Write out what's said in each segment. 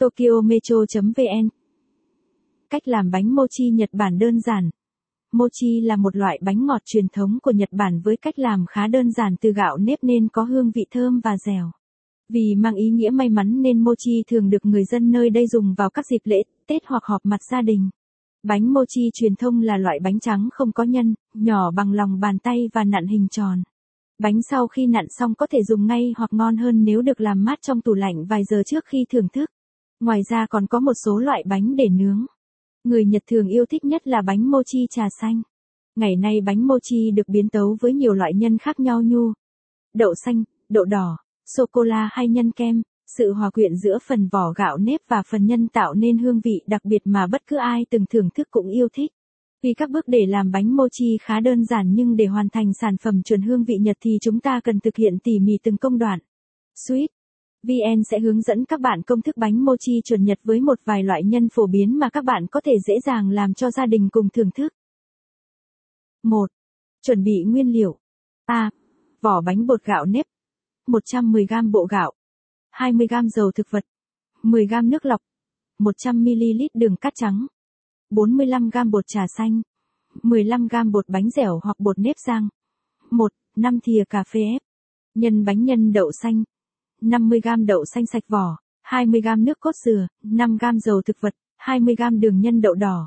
TokyoMetro.vn Cách làm bánh mochi Nhật Bản đơn giản. Mochi là một loại bánh ngọt truyền thống của Nhật Bản với cách làm khá đơn giản từ gạo nếp nên có hương vị thơm và dẻo. Vì mang ý nghĩa may mắn nên mochi thường được người dân nơi đây dùng vào các dịp lễ, Tết hoặc họp mặt gia đình. Bánh mochi truyền thông là loại bánh trắng không có nhân, nhỏ bằng lòng bàn tay và nặn hình tròn. Bánh sau khi nặn xong có thể dùng ngay hoặc ngon hơn nếu được làm mát trong tủ lạnh vài giờ trước khi thưởng thức. Ngoài ra còn có một số loại bánh để nướng. Người Nhật thường yêu thích nhất là bánh mochi trà xanh. Ngày nay bánh mochi được biến tấu với nhiều loại nhân khác nhau như đậu xanh, đậu đỏ, sô-cô-la hay nhân kem. Sự hòa quyện giữa phần vỏ gạo nếp và phần nhân tạo nên hương vị đặc biệt mà bất cứ ai từng thưởng thức cũng yêu thích. Vì các bước để làm bánh mochi khá đơn giản nhưng để hoàn thành sản phẩm chuẩn hương vị Nhật thì chúng ta cần thực hiện tỉ mỉ từng công đoạn. Sweet VN sẽ hướng dẫn các bạn công thức bánh mochi chuẩn Nhật với một vài loại nhân phổ biến mà các bạn có thể dễ dàng làm cho gia đình cùng thưởng thức. 1. Chuẩn bị nguyên liệu. A. Vỏ bánh bột gạo nếp. 110g bộ gạo. 20g dầu thực vật. 10g nước lọc. 100ml đường cát trắng. 45g bột trà xanh. 15g bột bánh dẻo hoặc bột nếp rang. 1. 5 thìa cà phê ép. Nhân bánh nhân đậu xanh. 50g đậu xanh sạch vỏ, 20g nước cốt dừa, 5g dầu thực vật, 20g đường nhân đậu đỏ,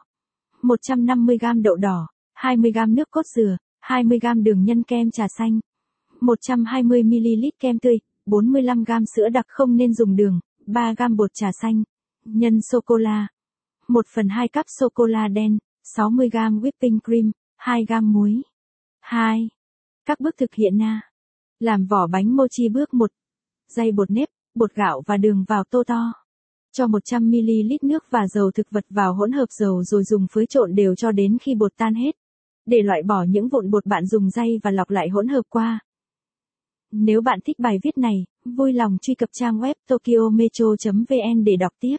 150g đậu đỏ, 20g nước cốt dừa, 20g đường nhân kem trà xanh, 120ml kem tươi, 45g sữa đặc không nên dùng đường, 3g bột trà xanh, nhân sô-cô-la, 1 phần 2 cắp sô-cô-la đen, 60g whipping cream, 2g muối. 2. Các bước thực hiện na. Làm vỏ bánh mochi bước 1, dây bột nếp, bột gạo và đường vào tô to. Cho 100ml nước và dầu thực vật vào hỗn hợp dầu rồi dùng phới trộn đều cho đến khi bột tan hết. Để loại bỏ những vụn bột bạn dùng dây và lọc lại hỗn hợp qua. Nếu bạn thích bài viết này, vui lòng truy cập trang web tokyometro.vn để đọc tiếp.